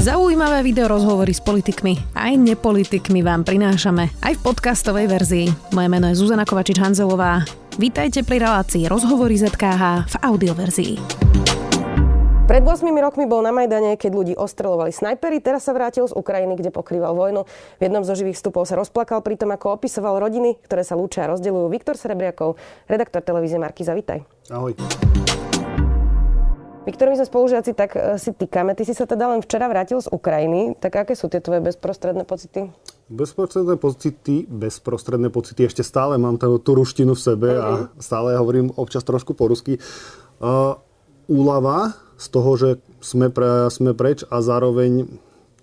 Zaujímavé video rozhovory s politikmi aj nepolitikmi vám prinášame aj v podcastovej verzii. Moje meno je Zuzana Kovačič-Hanzelová. Vítajte pri relácii Rozhovory ZKH v audioverzii. Pred 8 rokmi bol na Majdane, keď ľudí ostrelovali snajpery, teraz sa vrátil z Ukrajiny, kde pokrýval vojnu. V jednom zo živých vstupov sa rozplakal pri tom, ako opisoval rodiny, ktoré sa lúčia a rozdeľujú. Viktor Srebriakov, redaktor televízie Markiza, vitaj. Ahoj. My sme spolužiaci, tak e, si týkame. Ty si sa teda len včera vrátil z Ukrajiny. Tak aké sú tie tvoje bezprostredné pocity? Bezprostredné pocity, bezprostredné pocity, ešte stále mám tú, tú ruštinu v sebe uh-huh. a mhm. stále hovorím občas trošku po rusky. Uh, úlava z toho, že sme, pre, sme preč a zároveň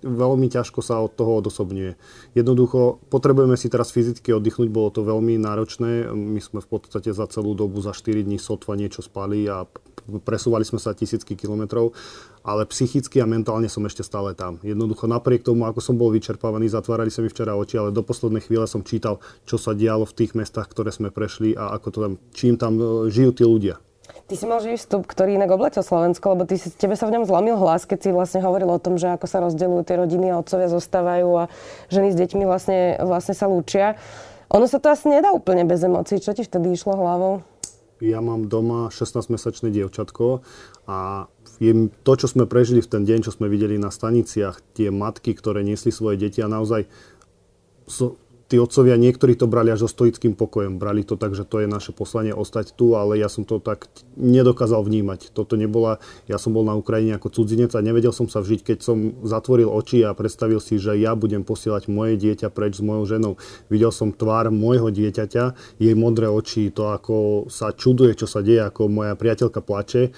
veľmi ťažko sa od toho odosobňuje. Jednoducho, potrebujeme si teraz fyzicky oddychnúť, bolo to veľmi náročné. My sme v podstate za celú dobu, za 4 dní sotva niečo spali a presúvali sme sa tisícky kilometrov, ale psychicky a mentálne som ešte stále tam. Jednoducho napriek tomu, ako som bol vyčerpávaný, zatvárali sa mi včera oči, ale do poslednej chvíle som čítal, čo sa dialo v tých mestách, ktoré sme prešli a ako to tam, čím tam e, žijú tí ľudia. Ty si mal živý vstup, ktorý inak obletel Slovensko, lebo ty tebe sa v ňom zlomil hlas, keď si vlastne hovoril o tom, že ako sa rozdeľujú tie rodiny a otcovia zostávajú a ženy s deťmi vlastne, vlastne sa lúčia. Ono sa to asi nedá úplne bez emócií. Čo ti vtedy išlo hlavou? Ja mám doma 16-mesačné dievčatko a to, čo sme prežili v ten deň, čo sme videli na staniciach, tie matky, ktoré niesli svoje deti a naozaj so, tí otcovia, niektorí to brali až so stoickým pokojom. Brali to tak, že to je naše poslanie ostať tu, ale ja som to tak nedokázal vnímať. Toto nebola, ja som bol na Ukrajine ako cudzinec a nevedel som sa vžiť, keď som zatvoril oči a predstavil si, že ja budem posielať moje dieťa preč s mojou ženou. Videl som tvár môjho dieťaťa, jej modré oči, to ako sa čuduje, čo sa deje, ako moja priateľka plače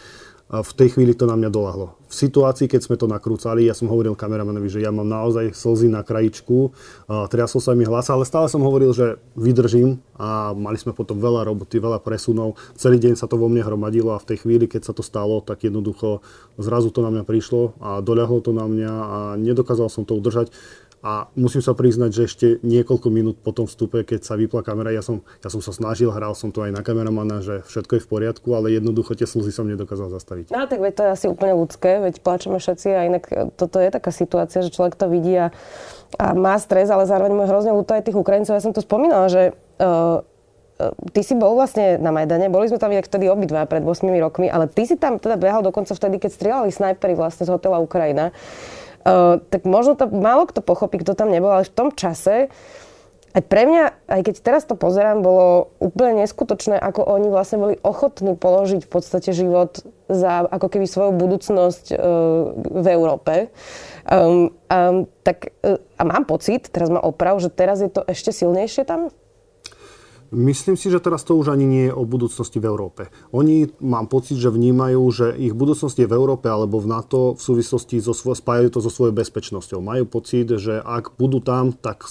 a v tej chvíli to na mňa dolahlo. V situácii, keď sme to nakrúcali, ja som hovoril kameramanovi, že ja mám naozaj slzy na krajičku, triasol sa mi hlas, ale stále som hovoril, že vydržím a mali sme potom veľa roboty, veľa presunov. Celý deň sa to vo mne hromadilo a v tej chvíli, keď sa to stalo, tak jednoducho zrazu to na mňa prišlo a doľahlo to na mňa a nedokázal som to udržať. A musím sa priznať, že ešte niekoľko minút po tom vstupe, keď sa vypla kamera, ja som, ja som sa snažil, hral som to aj na kameramana, že všetko je v poriadku, ale jednoducho tie slzy som nedokázal zastaviť. No tak veď to je asi úplne ľudské, veď plačeme všetci a inak toto je taká situácia, že človek to vidí a, a má stres, ale zároveň mu je hrozne ľúto aj tých Ukrajincov. Ja som to spomínala, že uh, ty si bol vlastne na Majdane, boli sme tam vtedy obidva pred 8 rokmi, ale ty si tam teda behal dokonca vtedy, keď strieľali snajpery vlastne z hotela Ukrajina. Uh, tak možno to málo kto pochopí, kto tam nebol, ale v tom čase aj pre mňa, aj keď teraz to pozerám, bolo úplne neskutočné, ako oni vlastne boli ochotní položiť v podstate život za ako keby svoju budúcnosť uh, v Európe. Um, um, tak, uh, a mám pocit, teraz ma oprav, že teraz je to ešte silnejšie tam? Myslím si, že teraz to už ani nie je o budúcnosti v Európe. Oni, mám pocit, že vnímajú, že ich budúcnosť je v Európe alebo v NATO v súvislosti so svoj, spájajú to so svojou bezpečnosťou. Majú pocit, že ak budú tam, tak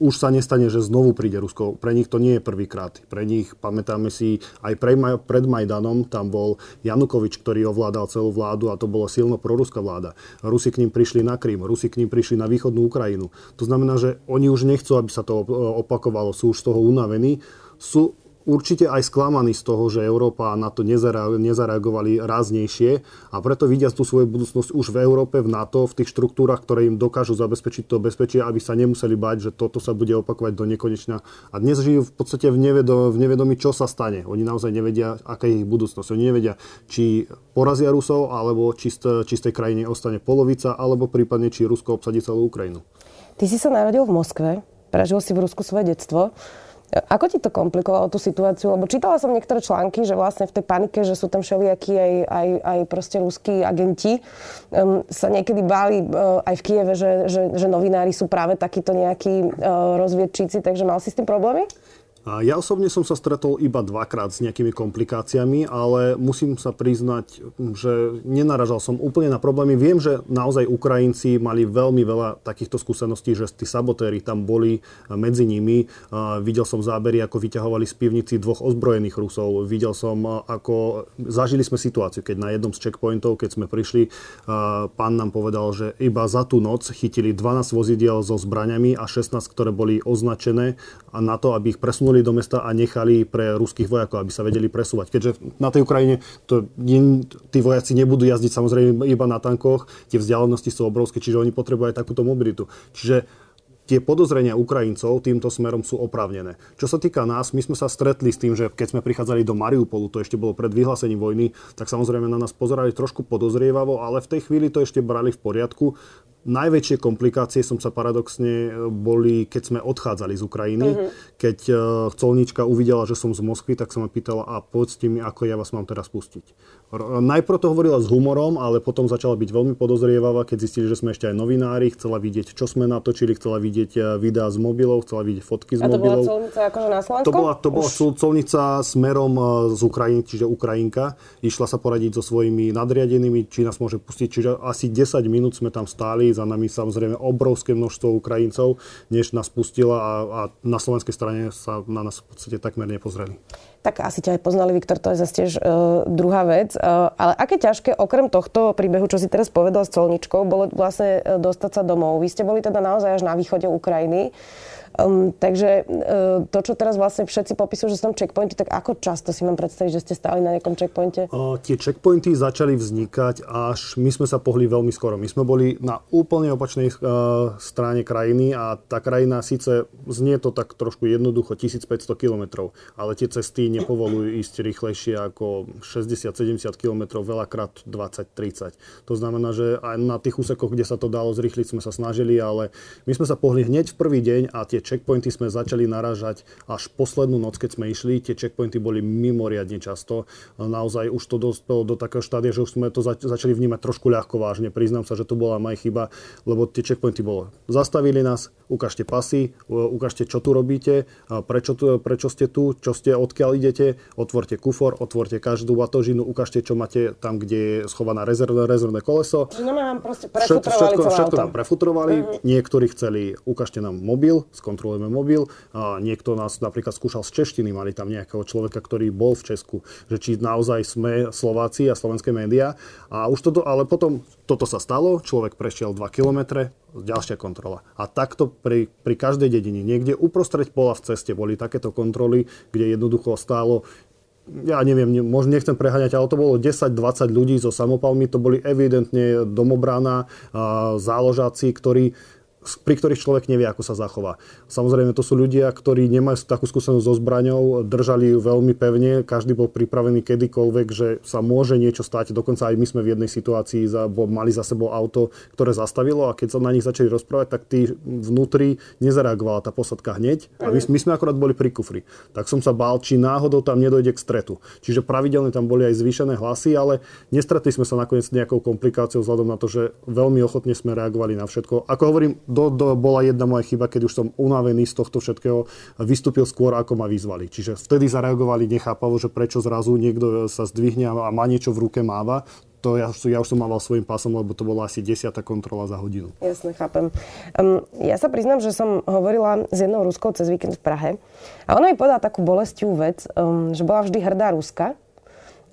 už sa nestane, že znovu príde Rusko. Pre nich to nie je prvýkrát. Pre nich, pamätáme si, aj pre, pred Majdanom tam bol Janukovič, ktorý ovládal celú vládu a to bola silno proruská vláda. Rusi k ním prišli na Krym, Rusi k ním prišli na východnú Ukrajinu. To znamená, že oni už nechcú, aby sa to opakovalo, sú už z toho unavení sú určite aj sklamaní z toho, že Európa na to nezareagovali ráznejšie a preto vidia tú svoju budúcnosť už v Európe, v NATO, v tých štruktúrach, ktoré im dokážu zabezpečiť to bezpečie, aby sa nemuseli báť, že toto sa bude opakovať do nekonečna. A dnes žijú v podstate v, nevedo, v nevedomí, čo sa stane. Oni naozaj nevedia, aká je ich budúcnosť. Oni nevedia, či porazia Rusov, alebo či z, tej krajiny ostane polovica, alebo prípadne, či Rusko obsadí celú Ukrajinu. Ty si sa narodil v Moskve, prežil si v Rusku svoje detstvo. Ako ti to komplikovalo tú situáciu? Lebo čítala som niektoré články, že vlastne v tej panike, že sú tam všelijakí aj, aj, aj proste ruskí agenti, um, sa niekedy báli uh, aj v Kieve, že, že, že novinári sú práve takíto nejakí uh, rozviedčíci, takže mal si s tým problémy? Ja osobne som sa stretol iba dvakrát s nejakými komplikáciami, ale musím sa priznať, že nenaražal som úplne na problémy. Viem, že naozaj Ukrajinci mali veľmi veľa takýchto skúseností, že tí sabotéri tam boli medzi nimi. Videl som zábery, ako vyťahovali z pivnici dvoch ozbrojených Rusov. Videl som, ako zažili sme situáciu, keď na jednom z checkpointov, keď sme prišli, pán nám povedal, že iba za tú noc chytili 12 vozidiel so zbraňami a 16, ktoré boli označené na to, aby ich presunuli vsunuli do mesta a nechali pre ruských vojakov, aby sa vedeli presúvať. Keďže na tej Ukrajine to, tí vojaci nebudú jazdiť samozrejme iba na tankoch, tie vzdialenosti sú obrovské, čiže oni potrebujú aj takúto mobilitu. Čiže tie podozrenia Ukrajincov týmto smerom sú oprávnené. Čo sa týka nás, my sme sa stretli s tým, že keď sme prichádzali do Mariupolu, to ešte bolo pred vyhlásením vojny, tak samozrejme na nás pozerali trošku podozrievavo, ale v tej chvíli to ešte brali v poriadku. Najväčšie komplikácie som sa paradoxne e, boli, keď sme odchádzali z Ukrajiny. Mm-hmm. Keď uh, colníčka uvidela, že som z Moskvy, tak sa ma pýtala, a povedzte mi, ako ja vás mám teraz pustiť. Najprv to hovorila s humorom, ale potom začala byť veľmi podozrievavá, keď zistili, že sme ešte aj novinári, chcela vidieť, čo sme natočili, chcela vidieť eh, videá z mobilov, chcela vidieť fotky z mobilov. A to bola colnica akože na Slovensku? To bola, to bola colnica smerom eh, z Ukrajiny, čiže Ukrajinka. Išla sa poradiť so svojimi nadriadenými, či nás môže pustiť. Čiže asi 10 minút sme tam stáli, za nami samozrejme obrovské množstvo Ukrajincov, než nás pustila a, a na slovenskej strane sa na nás v podstate takmer nepozreli. Tak asi ťa aj poznali, Viktor, to je zase tiež uh, druhá vec. Uh, ale aké ťažké, okrem tohto príbehu, čo si teraz povedal s colničkou, bolo vlastne dostať sa domov. Vy ste boli teda naozaj až na východe Ukrajiny. Um, takže uh, to, čo teraz vlastne všetci popisujú, že sú tam checkpointy, tak ako často si mám predstaviť, že ste stáli na nejakom checkpointe? Uh, tie checkpointy začali vznikať až my sme sa pohli veľmi skoro. My sme boli na úplne opačnej uh, strane krajiny a tá krajina síce znie to tak trošku jednoducho 1500 km, ale tie cesty nepovolujú ísť rýchlejšie ako 60-70 km, veľakrát 20-30. To znamená, že aj na tých úsekoch, kde sa to dalo zrýchliť, sme sa snažili, ale my sme sa pohli hneď v prvý deň a tie tie checkpointy sme začali naražať až poslednú noc, keď sme išli. Tie checkpointy boli mimoriadne často. Naozaj už to dospelo do takého štádia, že už sme to zač- začali vnímať trošku ľahko vážne. Priznám sa, že to bola moja chyba, lebo tie checkpointy bolo. Zastavili nás, ukážte pasy, ukážte, čo tu robíte, prečo, tu, prečo ste tu, čo ste, odkiaľ idete, otvorte kufor, otvorte každú batožinu, ukážte, čo máte tam, kde je schovaná rezervné, rezervné koleso. Čiže nám prefutrovali všetko, všetko, všetko nám prefutrovali. Uh-huh. Niektorí chceli, ukážte nám mobil, kontrolujeme mobil. A niekto nás napríklad skúšal z češtiny, mali tam nejakého človeka, ktorý bol v Česku, že či naozaj sme Slováci a slovenské médiá. A už toto, ale potom toto sa stalo, človek prešiel 2 kilometre, ďalšia kontrola. A takto pri, pri každej dedine, niekde uprostred pola v ceste boli takéto kontroly, kde jednoducho stálo ja neviem, možno nechcem preháňať, ale to bolo 10-20 ľudí so samopalmi, to boli evidentne domobrana, záložáci, ktorí pri ktorých človek nevie, ako sa zachová. Samozrejme, to sú ľudia, ktorí nemajú takú skúsenosť so zbraňou, držali ju veľmi pevne, každý bol pripravený kedykoľvek, že sa môže niečo stať. Dokonca aj my sme v jednej situácii za, bo, mali za sebou auto, ktoré zastavilo a keď sa na nich začali rozprávať, tak tí vnútri nezareagovala tá posadka hneď a my, my sme akorát boli pri kufri. Tak som sa bál, či náhodou tam nedojde k stretu. Čiže pravidelne tam boli aj zvýšené hlasy, ale nestretli sme sa nakoniec nejakou komplikáciou vzhľadom na to, že veľmi ochotne sme reagovali na všetko. Ako hovorím, do, do, bola jedna moja chyba, keď už som unavený z tohto všetkého, vystúpil skôr, ako ma vyzvali. Čiže vtedy zareagovali nechápavo, že prečo zrazu niekto sa zdvihne a má niečo v ruke, máva to ja, ja už som mával svojim pásom, lebo to bola asi desiatá kontrola za hodinu. Jasne, chápem. Um, ja sa priznám, že som hovorila s jednou Ruskou cez víkend v Prahe a ona mi povedala takú bolestivú vec, um, že bola vždy hrdá Ruska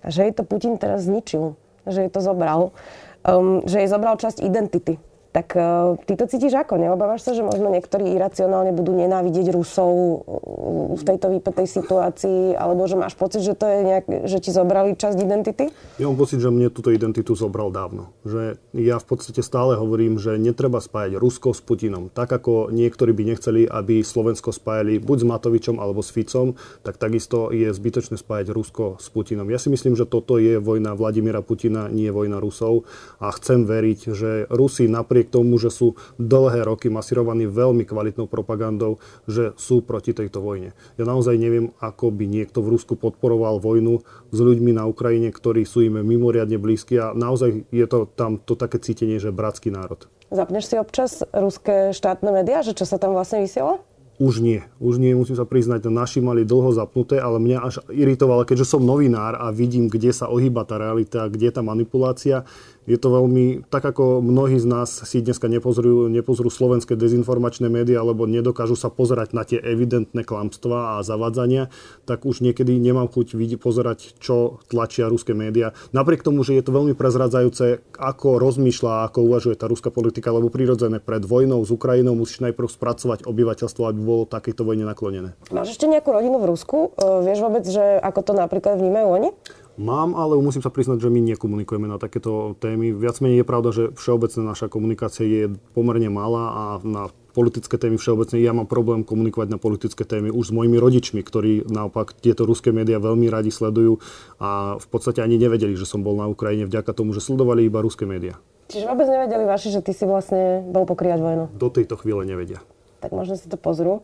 a že jej to Putin teraz zničil, že jej to zobral, um, že jej zobral časť identity tak uh, ty to cítiš ako? Neobávaš sa, že možno niektorí iracionálne budú nenávidieť Rusov uh, v tejto výpetej situácii, alebo že máš pocit, že to je nejak, že ti zobrali časť identity? Ja mám pocit, že mne túto identitu zobral dávno. Že ja v podstate stále hovorím, že netreba spájať Rusko s Putinom. Tak ako niektorí by nechceli, aby Slovensko spájali buď s Matovičom alebo s Ficom, tak takisto je zbytočné spájať Rusko s Putinom. Ja si myslím, že toto je vojna Vladimíra Putina, nie vojna Rusov a chcem veriť, že Rusi napriek napriek tomu, že sú dlhé roky masírovaní veľmi kvalitnou propagandou, že sú proti tejto vojne. Ja naozaj neviem, ako by niekto v Rusku podporoval vojnu s ľuďmi na Ukrajine, ktorí sú im mimoriadne blízki a naozaj je to tam to také cítenie, že bratský národ. Zapneš si občas ruské štátne médiá, že čo sa tam vlastne vysiela? Už nie. Už nie, musím sa priznať, naši mali dlho zapnuté, ale mňa až iritovalo, keďže som novinár a vidím, kde sa ohýba tá realita, kde je tá manipulácia, je to veľmi, tak ako mnohí z nás si dneska nepozrú, nepozrú slovenské dezinformačné médiá, alebo nedokážu sa pozerať na tie evidentné klamstvá a zavadzania, tak už niekedy nemám chuť vidieť, pozerať, čo tlačia ruské médiá. Napriek tomu, že je to veľmi prezradzajúce, ako rozmýšľa, ako uvažuje tá ruská politika, lebo prirodzené pred vojnou s Ukrajinou musíš najprv spracovať obyvateľstvo, aby bolo takejto vojne naklonené. Máš ešte nejakú rodinu v Rusku? E, vieš vôbec, že ako to napríklad vnímajú oni? Mám, ale musím sa priznať, že my nekomunikujeme na takéto témy. Viac menej je pravda, že všeobecne naša komunikácia je pomerne malá a na politické témy všeobecne ja mám problém komunikovať na politické témy už s mojimi rodičmi, ktorí naopak tieto ruské médiá veľmi radi sledujú a v podstate ani nevedeli, že som bol na Ukrajine vďaka tomu, že sledovali iba ruské médiá. Čiže vôbec nevedeli vaši, že ty si vlastne bol pokriať vojnu? Do tejto chvíle nevedia tak možno si to pozrú.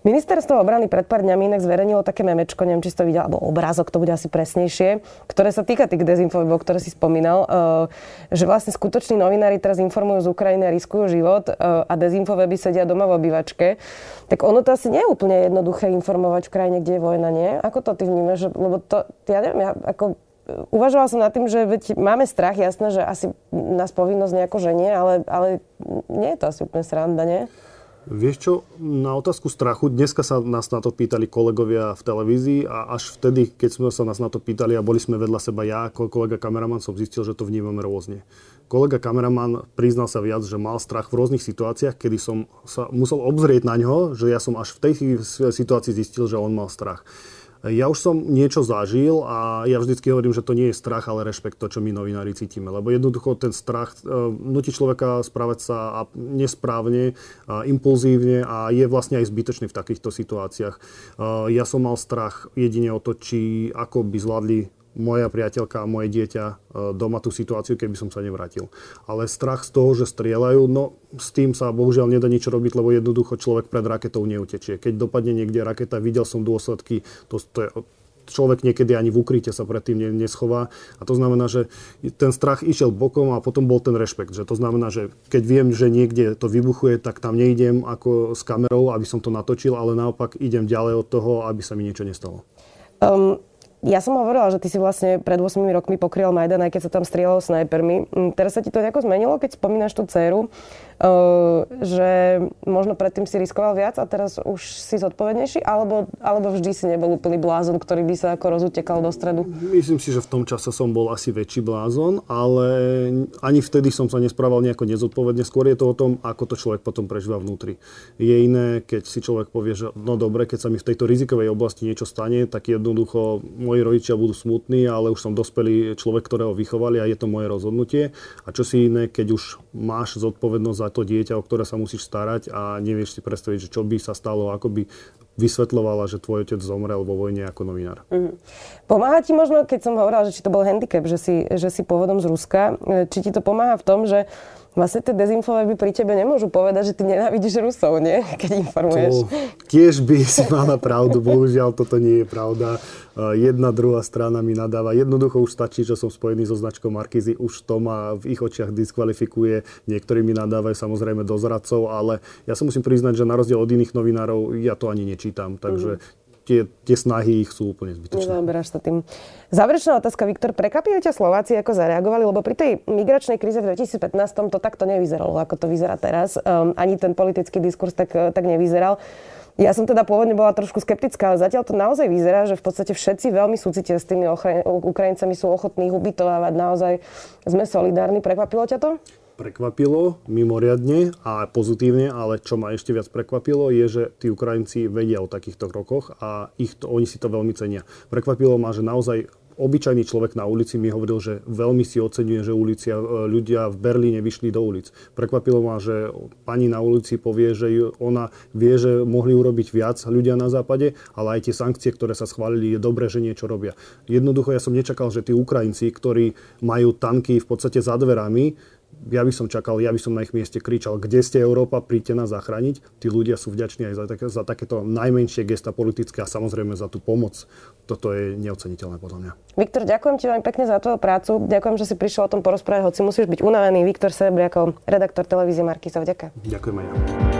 Ministerstvo obrany pred pár dňami inak zverejnilo také memečko, neviem, či si to videl, alebo obrázok, to bude asi presnejšie, ktoré sa týka tých dezinfobov, ktoré si spomínal, uh, že vlastne skutoční novinári teraz informujú z Ukrajiny a riskujú život uh, a by sedia doma v obývačke. Tak ono to asi nie je úplne jednoduché informovať v krajine, kde je vojna, nie? Ako to ty vnímaš? Lebo to, ja neviem, ja ako uvažovala som nad tým, že veď máme strach, jasné, že asi nás povinnosť nejako ženie, ale, ale nie je to asi úplne sranda, nie? Vieš čo, na otázku strachu, dneska sa nás na to pýtali kolegovia v televízii a až vtedy, keď sme sa nás na to pýtali a boli sme vedľa seba ja ako kolega kameraman, som zistil, že to vnímame rôzne. Kolega kameraman priznal sa viac, že mal strach v rôznych situáciách, kedy som sa musel obzrieť na ňo, že ja som až v tej situácii zistil, že on mal strach. Ja už som niečo zažil a ja vždycky hovorím, že to nie je strach, ale rešpekt, to, čo my novinári cítime. Lebo jednoducho ten strach e, nutí človeka správať sa nesprávne, impulzívne a je vlastne aj zbytočný v takýchto situáciách. E, ja som mal strach jedine o to, či ako by zvládli moja priateľka a moje dieťa e, doma tú situáciu, keby som sa nevrátil. Ale strach z toho, že strieľajú, no s tým sa bohužiaľ nedá nič robiť, lebo jednoducho človek pred raketou neutečie. Keď dopadne niekde raketa, videl som dôsledky, to, to je, človek niekedy ani v ukryte sa predtým neschová. A to znamená, že ten strach išiel bokom a potom bol ten rešpekt. Že to znamená, že keď viem, že niekde to vybuchuje, tak tam nejdem ako s kamerou, aby som to natočil, ale naopak idem ďalej od toho, aby sa mi niečo nestalo. Um, ja som hovorila, že ty si vlastne pred 8 rokmi pokryl Majdan, aj keď sa tam strieľalo snajpermi. Mm, teraz sa ti to nejako zmenilo, keď spomínaš tú dceru, uh, že možno predtým si riskoval viac a teraz už si zodpovednejší, alebo, alebo vždy si nebol úplný blázon, ktorý by sa ako rozutekal do stredu? Myslím si, že v tom čase som bol asi väčší blázon, ale ani vtedy som sa nesprával nejako nezodpovedne. Skôr je to o tom, ako to človek potom prežíva vnútri. Je iné, keď si človek povie, že no dobre, keď sa mi v tejto rizikovej oblasti niečo stane, tak jednoducho moji rodičia budú smutní, ale už som dospelý človek, ktorého vychovali a je to moje rozhodnutie. A čo si iné, keď už máš zodpovednosť za to dieťa, o ktoré sa musíš starať a nevieš si predstaviť, že čo by sa stalo, ako by vysvetľovala, že tvoj otec zomrel vo vojne ako novinár. Mm-hmm. Pomáha ti možno, keď som hovorila, že či to bol handicap, že si, že si pôvodom z Ruska, či ti to pomáha v tom, že Vlastne tie dezinfové by pri tebe nemôžu povedať, že ty nenávidíš Rusov, nie? Keď informuješ. To tiež by si mala pravdu, bohužiaľ toto nie je pravda. Jedna, druhá strana mi nadáva. Jednoducho už stačí, že som spojený so značkou Markizy, už to ma v ich očiach diskvalifikuje. Niektorí mi nadávajú samozrejme do zradcov, ale ja sa musím priznať, že na rozdiel od iných novinárov ja to ani nečítam. Takže tie, tie snahy ich sú úplne zbytočné. Nezaoberáš sa tým. Záverečná otázka, Viktor. Prekvapili ťa Slováci, ako zareagovali? Lebo pri tej migračnej kríze v 2015 to takto nevyzeralo, ako to vyzerá teraz. Um, ani ten politický diskurs tak, tak nevyzeral. Ja som teda pôvodne bola trošku skeptická, ale zatiaľ to naozaj vyzerá, že v podstate všetci veľmi súcite s tými Ukrajincami, sú ochotní ich ubytovávať. Naozaj sme solidárni. Prekvapilo ťa to? Prekvapilo mimoriadne a pozitívne, ale čo ma ešte viac prekvapilo, je, že tí Ukrajinci vedia o takýchto krokoch a ich to, oni si to veľmi cenia. Prekvapilo ma, že naozaj obyčajný človek na ulici mi hovoril, že veľmi si oceňuje, že ulicia, e, ľudia v Berlíne vyšli do ulic. Prekvapilo ma, že pani na ulici povie, že ona vie, že mohli urobiť viac ľudia na západe, ale aj tie sankcie, ktoré sa schválili, je dobré, že niečo robia. Jednoducho ja som nečakal, že tí Ukrajinci, ktorí majú tanky v podstate za dverami, ja by som čakal, ja by som na ich mieste kričal, kde ste Európa, príďte nás zachrániť. Tí ľudia sú vďační aj za, také, za takéto najmenšie gesta politické a samozrejme za tú pomoc. Toto je neoceniteľné podľa mňa. Viktor, ďakujem ti veľmi pekne za tvoju prácu. Ďakujem, že si prišiel o tom porozprávať, hoci musíš byť unavený. Viktor Serebriakov, redaktor televízie Markizov. Ďakujem. Ďakujem aj ja.